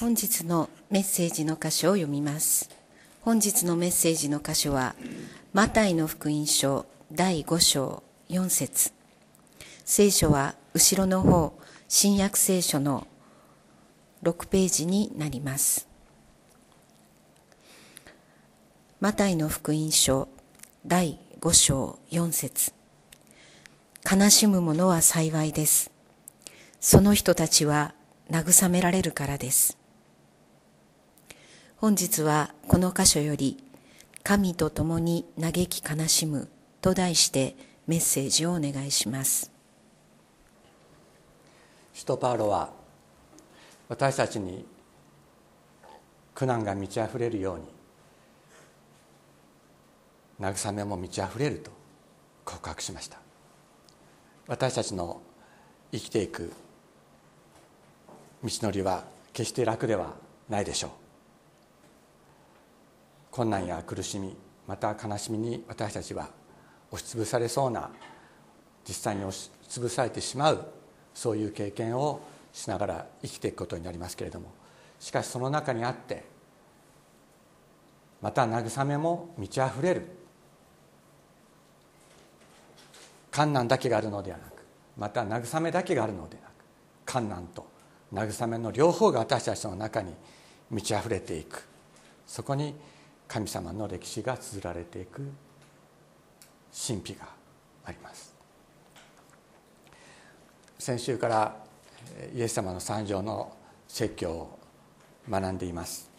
本日のメッセージの箇所を読みます。本日のメッセージの箇所はマタイの福音書第5章4節。聖書は後ろの方新約聖書の6ページになります。マタイの福音書第5章4節。悲しむ者は幸いです。その人たちは慰められるからです。本日はこの箇所より神と共に嘆き悲しむと題してメッセージをお願いします。使徒パウロは私たちに苦難が満ち溢れるように慰めも満ち溢れると告白しました。私たちの生きていく道のりは決して楽ではないでしょう。困難や苦しみまた悲しみに私たちは押しつぶされそうな実際に押しつぶされてしまうそういう経験をしながら生きていくことになりますけれどもしかしその中にあってまた慰めも満ち溢れる困難だけがあるのではなくまた慰めだけがあるのではなく困難と慰めの両方が私たちの中に満ち溢れていく。そこに神様の歴史が綴られていく神秘があります。先週からイエス様の三条の説教を学んでいます。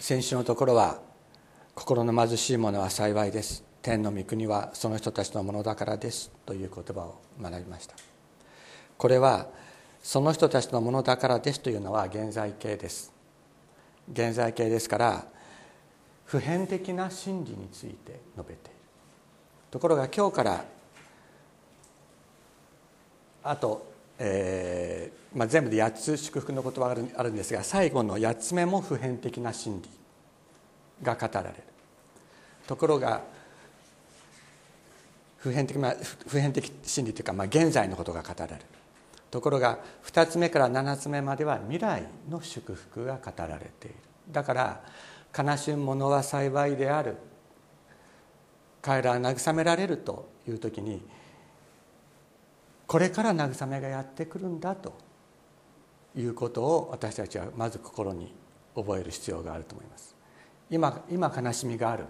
先週のところは心の貧しい者は幸いです。天の御国はその人たちのものだからです。という言葉を学びました。これはその人たちのものだからですというのは現在形です。現在形ですから普遍的な真理について述べている。ところが今日からあと、えーまあ、全部で8つ祝福の言葉があるんですが最後の8つ目も普遍的な真理が語られる。ところが普遍的な普遍的真理というか、まあ、現在のことが語られる。ところが2つ目から7つ目までは未来の祝福が語られている。だから悲しむ者は幸いである。彼らは慰められるという時にこれから慰めがやってくるんだということを私たちはまず心に覚える必要があると思います。今今悲しみがある。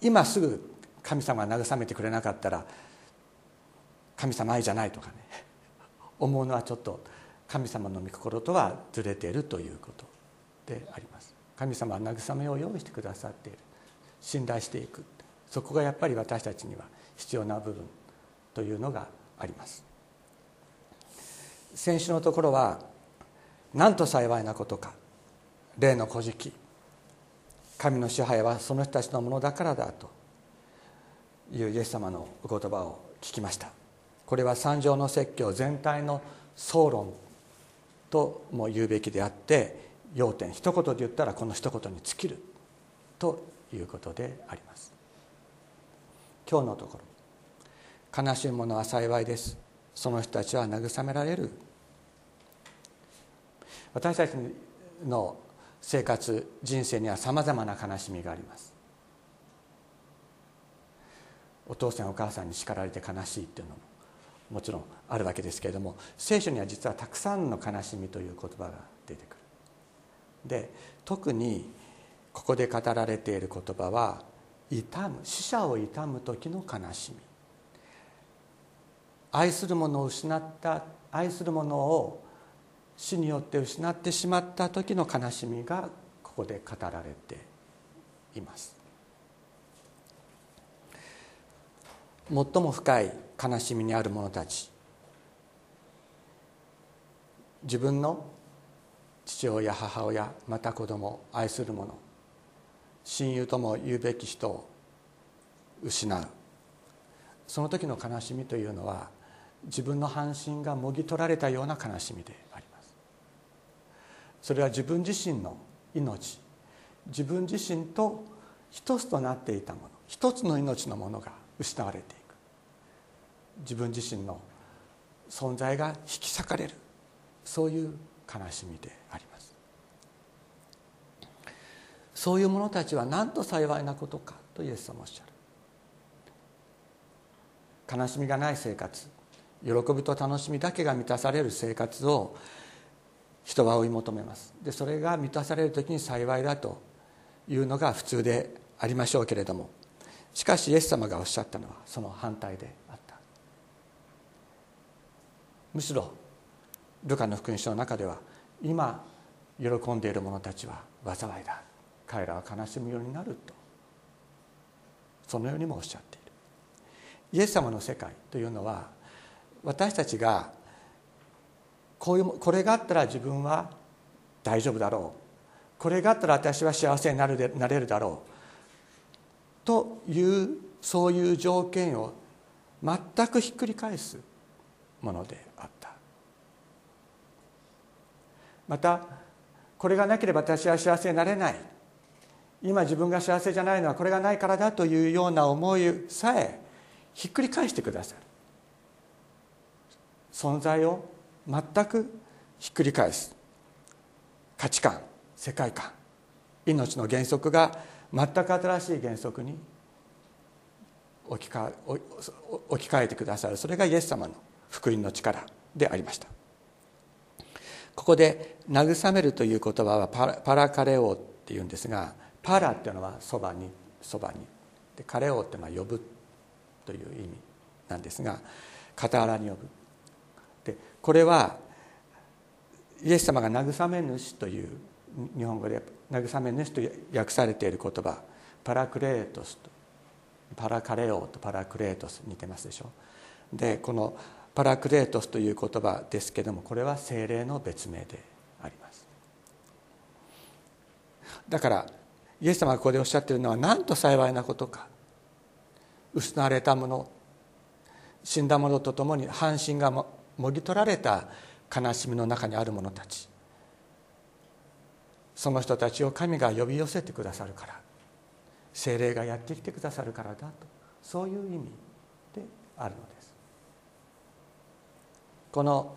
今すぐ神様が慰めてくれなかったら神様愛じゃないとかね。思うのはちょっと神様の御心とはずれているということであります。神様は慰めを用意してくださっている。信頼していく。そこがやっぱり私たちには必要な部分というのがあります。先週のところはなんと幸いなことか。霊の古事記。神の支配はその人たちのものだからだというイエス様のお言葉を聞きました。これは三条の説教全体の総論とも言うべきであって要点一言で言ったらこの一言に尽きるということであります。今日のところ悲しい者は幸いです。その人たちは慰められる。私たちの生活人生にはさまざまな悲しみがあります。お父さんお母さんに叱られて悲しいっていうのももちろんあるわけですけれども聖書には実はたくさんの悲しみという言葉が出てくる。で特にここで語られている言葉は痛む死者を悼む時の悲しみ。愛するものを失った愛するものを死によって失ってしまった時の悲しみがここで語られています。最も深い悲しみにある者たち。自分の父親母親また子供愛する者親友とも言うべき人を失う。その時の悲しみというのは自分の半身がもぎ取られたような悲しみであります。それは自分自身の命自分自身と一つとなっていたもの一つの命のものが失われていく自分自身の存在が引き裂かれる。そういう悲しみであります。そういう者たちはなんと幸いなことかとイエス様おっしゃる。悲しみがない生活喜びと楽しみだけが満たされる生活を人は追い求めます。でそれが満たされる時に幸いだというのが普通でありましょうけれども。しかしイエス様がおっしゃったのはその反対でむしろルカの福音書の中では今喜んでいる者たちは災いだ。彼らは悲しむようになると。そのようにもおっしゃっている。イエス様の世界というのは私たちがこういうこれがあったら自分は大丈夫だろう。これがあったら私は幸せになるでなれるだろう。というそういう条件を全くひっくり返す。ものであった。またこれがなければ私は幸せになれない。今自分が幸せじゃないのはこれがないからだというような思いさえひっくり返してくださる。存在を全くひっくり返す。価値観世界観命の原則が全く新しい原則に置き換えてくださる。それがイエス様の福音の力でありました。ここで「慰める」という言葉はパラカレオっていうんですがパラっていうのはそばにそばに。でカレオっていうのは呼ぶという意味なんですが傍らに呼ぶ。でこれはイエス様が慰め主という日本語で慰め主と訳されている言葉パラクレートスとパラカレオとパラクレートス似てますでしょ。でこのパラクレートスという言葉ですけどもこれは精霊の別名であります。だからイエス様がここでおっしゃっているのはなんと幸いなことか。失われたもの死んだものとともに半身がもぎ取られた悲しみの中にある者たち。その人たちを神が呼び寄せてくださるから。精霊がやってきてくださるからだと。そういう意味であるのです。この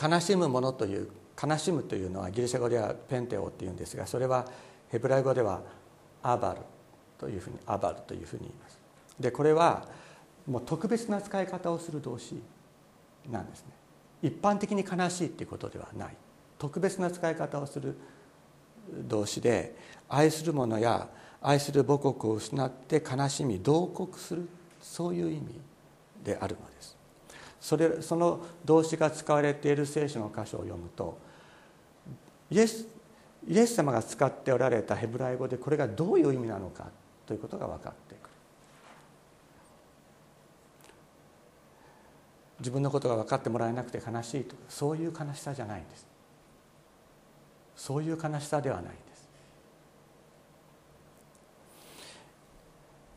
悲しむものという悲しむというのはギリシャ語ではペンテオっていうんですがそれはヘブライ語ではアバルというふうにアバルというふうに言います。でこれはもう特別な使い方をする動詞なんですね。一般的に悲しいっていうことではない。特別な使い方をする動詞で愛する者や愛する母国を失って悲しみ同国するそういう意味であるのです。それその動詞が使われている聖書の箇所を読むとイエスイエス様が使っておられたヘブライ語でこれがどういう意味なのかということが分かってくる。自分のことが分かってもらえなくて悲しいとかそういう悲しさじゃないんです。そういう悲しさではないん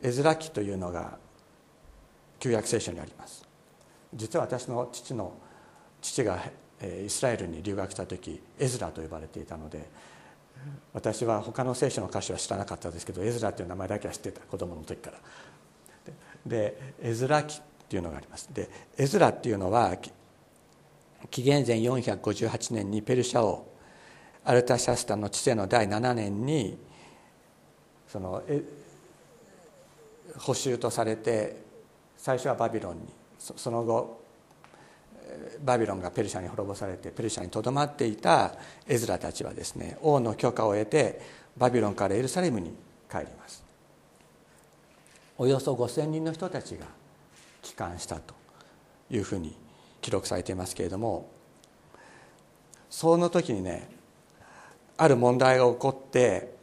です。絵面記というのが旧約聖書にあります。実は私の父の父がイスラエルに留学した時エズラと呼ばれていたので私は他の聖書の歌詞は知らなかったですけどエズラという名前だけは知ってた子供の時から。でエズラ記っていうのがあります。でエズラっていうのは紀元前458年にペルシャ王アルタシャスタの治世の第7年にその補修とされて最初はバビロンにその後バビロンがペルシャに滅ぼされてペルシャにとどまっていたエズラたちはですね王の許可を得てバビロンからエルサレムに帰ります。およそ5,000人の人たちが帰還したというふうに記録されていますけれどもその時にねある問題が起こって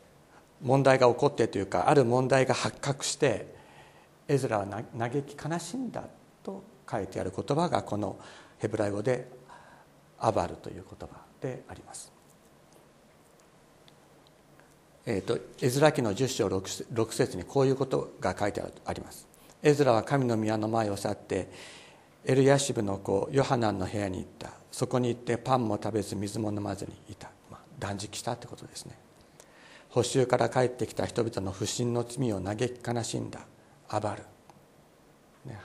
問題が起こってというかある問題が発覚してエズラは嘆き悲しんだと書いてある言葉がこのヘブライ語で「アバル」という言葉であります。えーと、エズラ記の10章 6, 節にこういうことが書いてあります。エズラは神の宮の前を去ってエルヤシブの子ヨハナンの部屋に行った。そこに行ってパンも食べず水も飲まずにいた、まあ、断食したってことですね。補修から帰ってきた人々の不信の罪を嘆き悲しんだ。アバル、ね、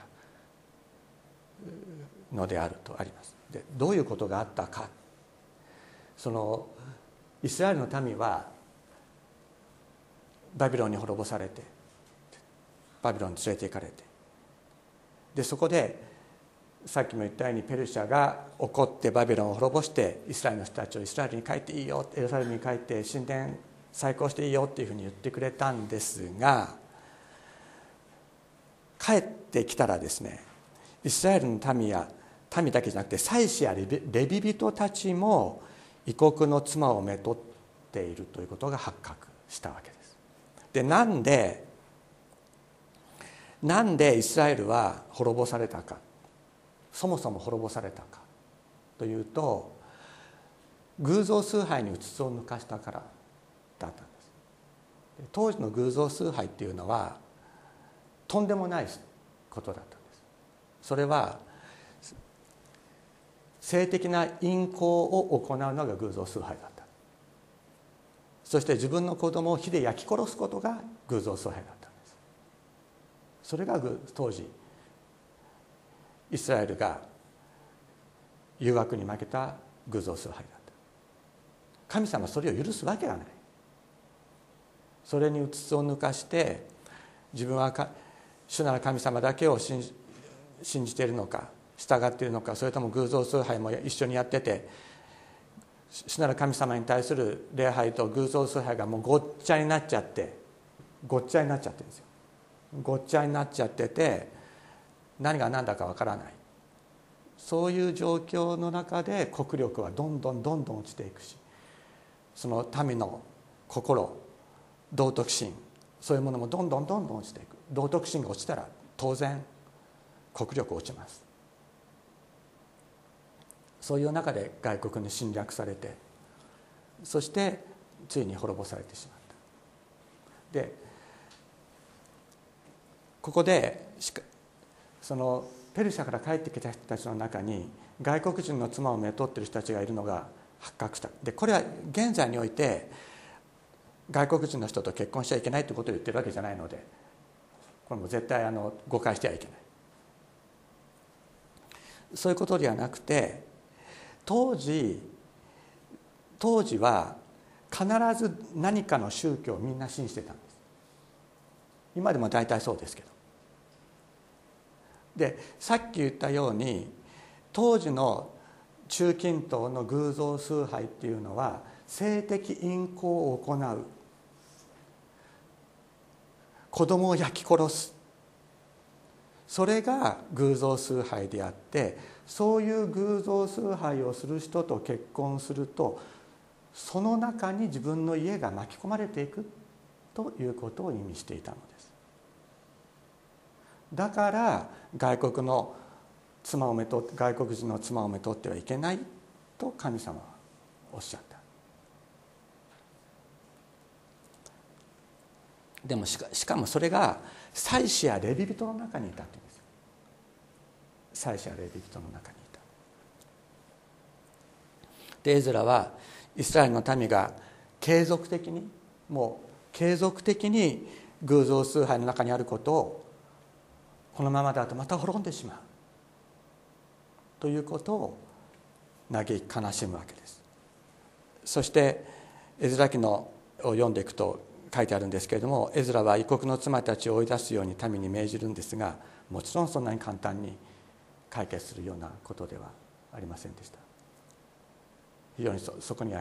のであるとあります。でどういうことがあったか。そのイスラエルの民はバビロンに滅ぼされてバビロンに連れて行かれてでそこでさっきも言ったようにペルシャが怒ってバビロンを滅ぼしてイスラエルの人たちをイスラエルに帰っていいよエルサレムに帰って神殿再興していいよっていうふうに言ってくれたんですが帰ってきたらですねイスラエルの民や民だけじゃなくて祭司やレビ人たちも異国の妻をめとっているということが発覚したわけです。でなんでなんでイスラエルは滅ぼされたか。そもそも滅ぼされたかというと偶像崇拝にうつつを抜かしたからだったんです。当時の偶像崇拝っていうのはとんでもないことだったんです。それは性的な淫行を行うのが偶像崇拝だった。そして自分の子供を火で焼き殺すことが偶像崇拝だったんです。それが当時イスラエルが誘惑に負けた偶像崇拝だった。神様それを許すわけがない。それにうつつを抜かして自分は主なる神様だけを信じ信じているのか。従っているのかそれとも偶像崇拝も一緒にやってて主なる神様に対する礼拝と偶像崇拝がもうごっちゃになっちゃってごっちゃになっちゃってるんですよ。ごっちゃになっちゃってて何が何だかわからない。そういう状況の中で国力はどんどんどんどん落ちていくしその民の心道徳心そういうものもどんどんどんどん落ちていく。道徳心が落ちたら当然国力落ちます。そういう中で外国に侵略されてそしてついに滅ぼされてしまった。でここでそのペルシャから帰ってきた人たちの中に外国人の妻をめとってる人たちがいるのが発覚した。でこれは現在において外国人の人と結婚しちゃいけないということを言ってるわけじゃないのでこれも絶対あの誤解してはいけない。そういうことではなくて当時当時は必ず何かの宗教をみんな信じてたんです。今でも大体そうですけど。でさっき言ったように当時の中近東の偶像崇拝っていうのは性的淫行を行う子供を焼き殺す。それが偶像崇拝であってそういう偶像崇拝をする人と結婚するとその中に自分の家が巻き込まれていくということを意味していたのです。だから外国の妻をめと外国人の妻をめとってはいけないと神様はおっしゃった。でもしかしかもそれが祭司やレビ人の中にいたっていうんです祭司やレビ人の中にいたでエズラはイスラエルの民が継続的にもう継続的に偶像崇拝の中にあることをこのままだとまた滅んでしまうということを嘆き悲しむわけですそしてエズラ記のを読んでいくと書いてあるんですけれどもエズラは異国の妻たちを追い出すように民に命じるんですがもちろんそんなに簡単に解決するようなことではありませんでした。非常にそそこには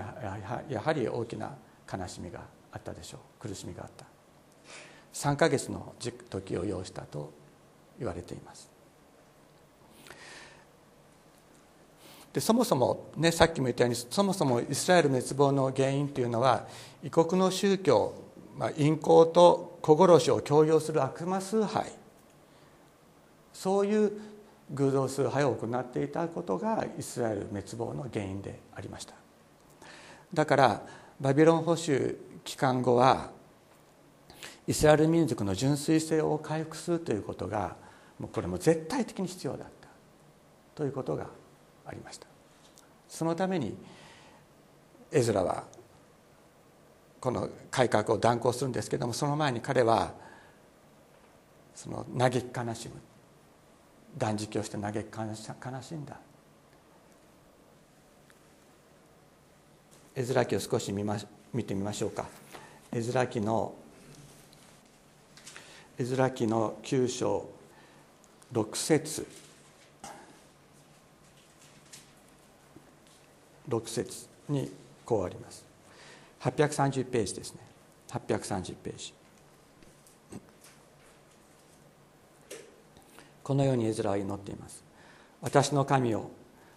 やはり大きな悲しみがあったでしょう苦しみがあった。3ヶ月の時を要したと言われています。でそもそも、ね、さっきも言ったようにそもそもイスラエル滅亡の原因というのは異国の宗教まあ、淫行と小殺しを強要する悪魔崇拝。そういう偶像崇拝を行っていたことがイスラエル滅亡の原因でありました。だからバビロン保守期間後はイスラエル民族の純粋性を回復するということがもうこれも絶対的に必要だったということがありました。そのためにエズラはこの改革を断行するんですけどもその前に彼はその嘆き悲しむ。断食をして嘆き悲しんだ。絵面記を少し見ま見てみましょうか。絵面記の絵面記の9章6節。6節にこうあります。830ページですね。830ページ。このように絵面は祈っています。私の神を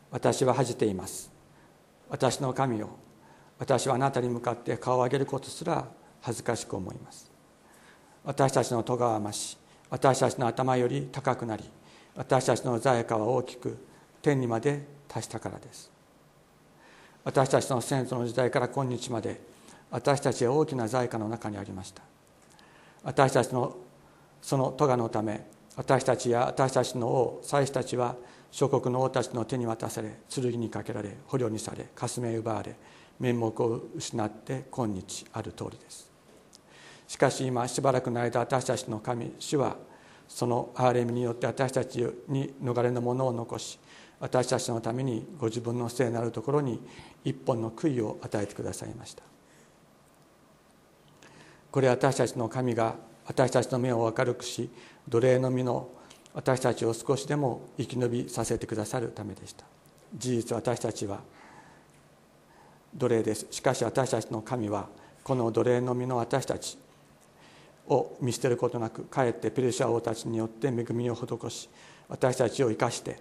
私は恥じています。私の神を私はあなたに向かって顔を上げることすら恥ずかしく思います。私たちの戸が増し私たちの頭より高くなり私たちの罪悪は大きく天にまで達したからです。私たちの先祖の時代から今日まで私たちは大きな罪過の中にありました。私たちのその咎のため私たちや私たちの王祭司たちは諸国の王たちの手に渡され剣にかけられ捕虜にされ霞め奪われ面目を失って今日ある通りです。しかし今しばらくの間私たちの神主はその憐れみによって私たちに逃れのものを残し私たちのためにご自分の聖なるところに一本の悔いを与えてくださいました。これは私たちの神が私たちの目を明るくし奴隷の身の私たちを少しでも生き延びさせてくださるためでした。事実私たちは奴隷です。しかし私たちの神はこの奴隷の身の私たちを見捨てることなくかえってペルシャ王たちによって恵みを施し私たちを生かして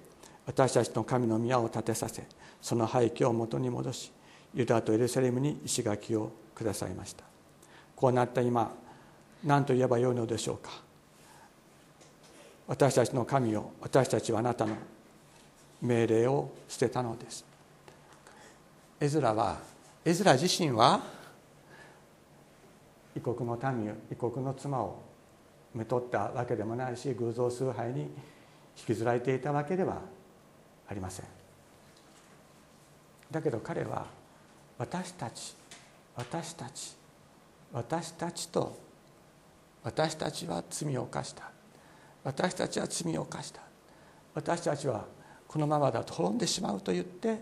私たちの神の宮を建てさせその廃墟を元に戻しユダとエルサレムに石垣をくださいました。こうなった今何と言えばよいのでしょうか？私たちの神を私たちはあなたの命令を捨てたのです。エズラはエズラ自身は異国の民異国の妻をめとったわけでもないし偶像崇拝に引きずられていたわけではありません。だけど彼は私たち私たち私たちと私たちは罪を犯した。私たちは罪を犯した。私たちはこのままだと滅んでしまうと言って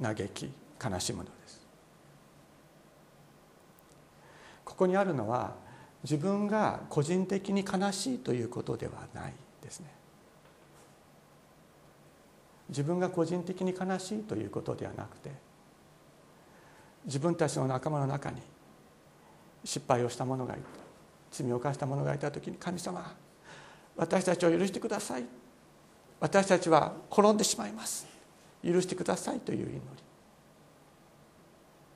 嘆き悲しむのです。ここにあるのは自分が個人的に悲しいということではないですね。自分が個人的に悲しいということではなくて自分たちの仲間の中に失敗をした者がいた罪を犯した者がいた時に神様私たちを許してください。私たちは転んでしまいます。許してくださいという祈り。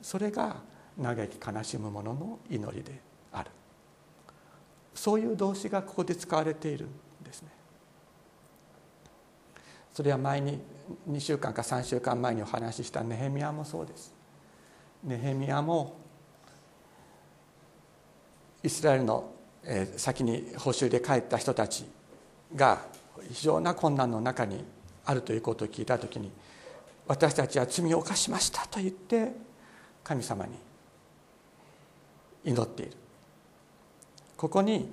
それが嘆き悲しむ者の祈りである。そういう動詞がここで使われているんですね。それは前に2週間か3週間前にお話ししたネヘミヤもそうです。ネヘミヤもイスラエルの先に報酬で帰った人たちが非常な困難の中にあるということを聞いた時に私たちは罪を犯しましたと言って神様に祈っている。ここに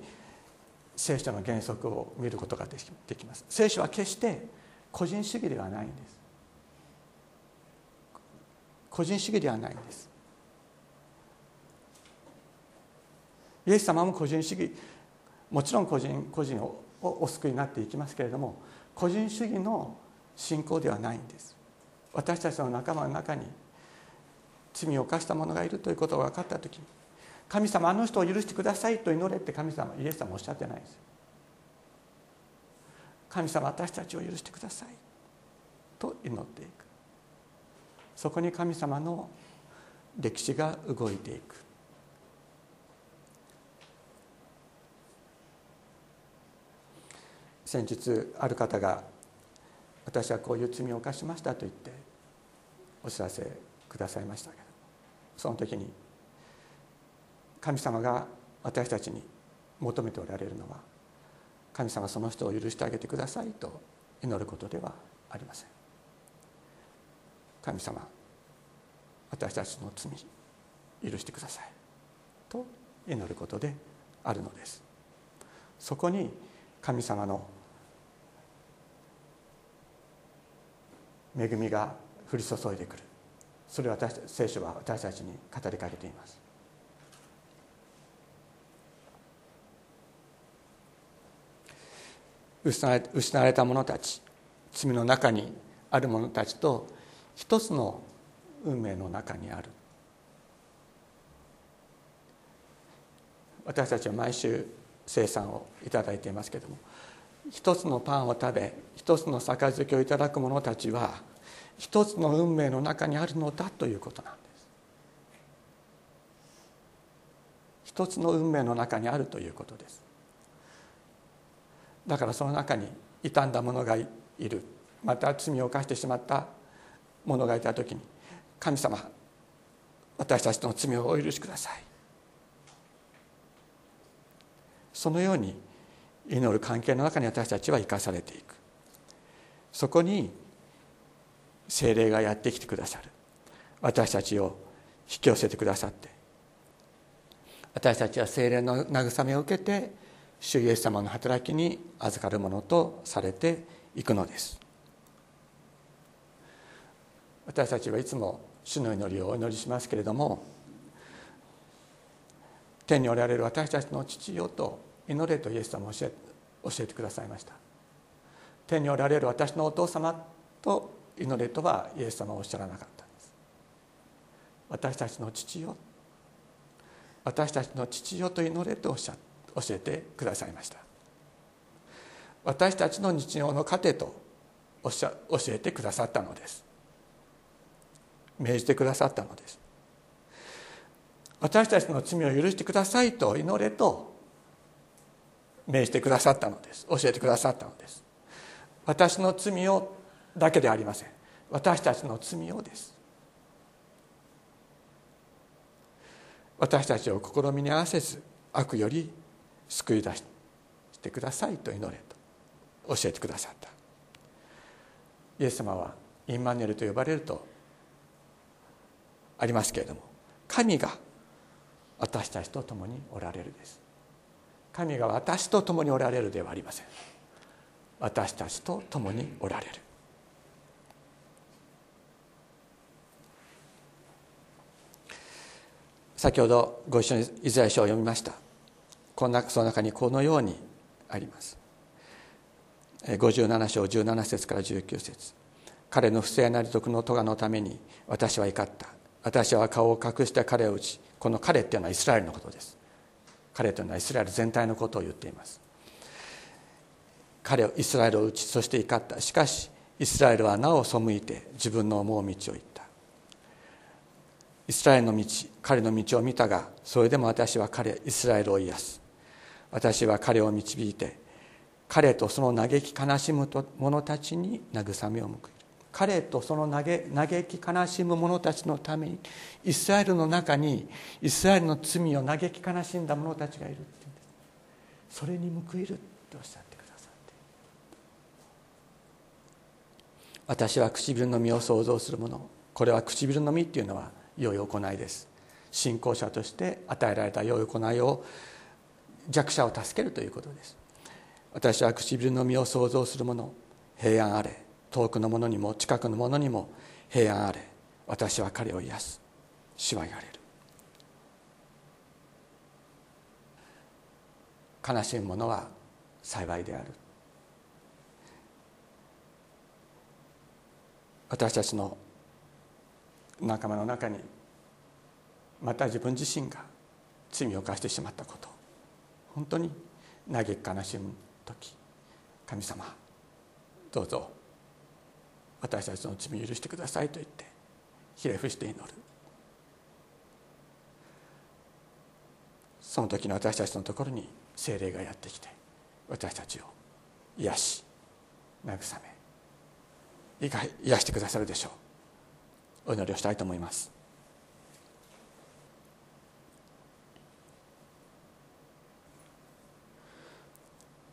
聖書の原則を見ることができます。聖書は決して個人主義ではないんです。個人主義ではないんです。イエス様も個人主義もちろん個人個人をお救いになっていきますけれども個人主義の信仰ではないんです。私たちの仲間の中に罪を犯した者がいるということが分かった時に神様あの人を許してくださいと祈れって神様イエス様おっしゃってないんです。神様私たちを許してくださいと祈っていく。そこに神様の歴史が動いていく。先日ある方が「私はこういう罪を犯しました」と言ってお知らせくださいましたけどその時に神様が私たちに求めておられるのは神様その人を許してあげてくださいと祈ることではありません。神様私たちの罪許してくださいと祈ることであるのです。そこに神様の恵みが降り注いでくる。それを私聖書は私たちに語りかけています。失われた者たち罪の中にある者たちと一つの運命の中にある。私たちは毎週生産をいただいていますけれども一つのパンを食べ一つの杯をいただく者たちは一つの運命の中にあるのだということなんです。一つの運命の中にあるということです。だからその中に傷んだ者がいる。また罪を犯してしまった者がいた時に神様私たちの罪をお許しください。そのように祈る関係の中に私たちは生かされていく。そこに精霊がやってきてくださる。私たちを引き寄せてくださって。私たちは精霊の慰めを受けて主イエス様の働きに預かるものとされていくのです。私たちはいつも主の祈りをお祈りしますけれども天におられる私たちの父よと祈れとイエス様は教え教えてくださいました。天におられる私のお父様と祈れとはイエス様はおっしゃらなかったんです。私たちの父よ私たちの父よと祈れとおっしゃ教えてくださいました。私たちの日常の糧とおっしゃ教えてくださったのです。命じてくださったのです。私たちの罪を許してくださいと祈れと命じてくださったのです。教えてくださったのです。私の罪をだけではありません。私たちの罪をです。私たちを試みに合わせず悪より救い出してくださいと祈れと教えてくださった。イエス様はインマネルと呼ばれるとありますけれども神が私たちと共におられるです。神が私と共におられるではありません。私たちと共におられる。先ほどご一緒にイザヤ書を読みました。このその中にこのようにあります。57章17節から19節。彼の不正なり得の咎のために私は怒った。私は顔を隠して彼を打ちこの彼っていうのはイスラエルのことです。彼というのはイスラエル全体のことを言っています。彼をイスラエルを打ちそして怒った。しかしイスラエルはなお背いて自分の思う道を行った。イスラエルの道彼の道を見たがそれでも私は彼イスラエルを癒す。私は彼を導いて彼とその嘆き悲しむ者たちに慰めを向く。彼とその嘆き悲しむ者たちのためにイスラエルの中にイスラエルの罪を嘆き悲しんだ者たちがいるってうそれに報いるっておっしゃってくださって。私は唇の実を想像するものこれは唇の実っていうのは良い行いです。信仰者として与えられた良い行いを弱者を助けるということです。私は唇の実を想像するもの平安あれ。遠くの者にも近くの者にも平安あれ。私は彼を癒す。主は言われる。悲しむ者は幸いである。私たちの仲間の中にまた自分自身が罪を犯してしまったこと。本当に嘆き悲しむ時。神様どうぞ。私たちの罪を許してくださいと言ってひれ伏して祈る。その時の私たちのところに精霊がやってきて私たちを癒し慰め癒してくださるでしょう。お祈りをしたいと思います。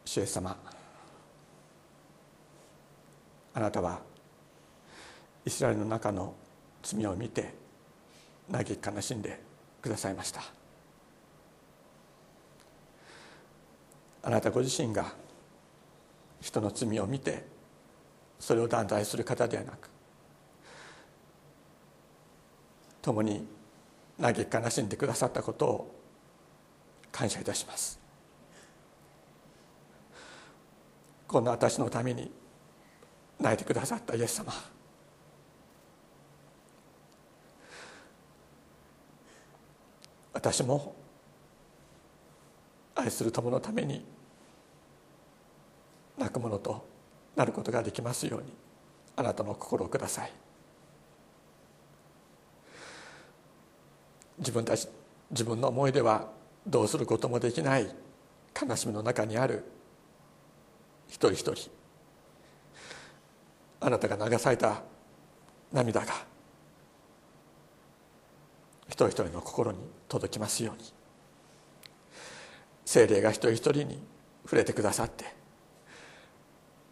主イエス様あなたはイスラエルの中の罪を見て嘆き悲しんでくださいました。あなたご自身が人の罪を見てそれを断罪する方ではなく共に嘆き悲しんでくださったことを感謝いたします。こんな私のために泣いてくださったイエス様。私も愛する友のために泣くものとなることができますようにあなたの心をください。自分たち自分の思いではどうすることもできない悲しみの中にある一人一人あなたが流された涙が一人一人の心に届きますように。精霊が一人一人に触れてくださって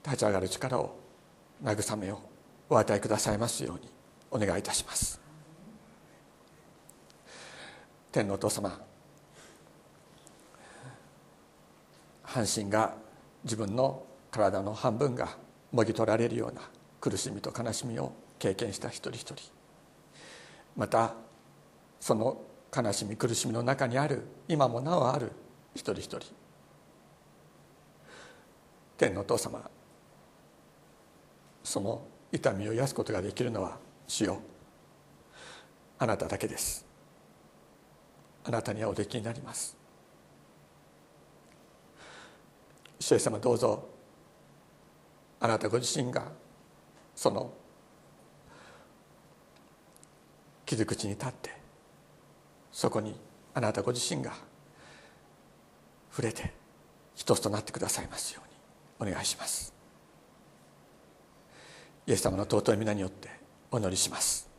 立ち上がる力を慰めをお与えくださいますようにお願いいたします。天皇お父様半身が自分の体の半分がもぎ取られるような苦しみと悲しみを経験した一人一人またその悲しみ苦しみの中にある今もなおある一人一人。天のお父様その痛みを癒すことができるのは主よ。あなただけです。あなたにはおできになります。主イ様どうぞあなたご自身がその傷口に立ってそこにあなたご自身が触れて一つとなってくださいますようにお願いします。イエス様の尊い皆によってお祈りします。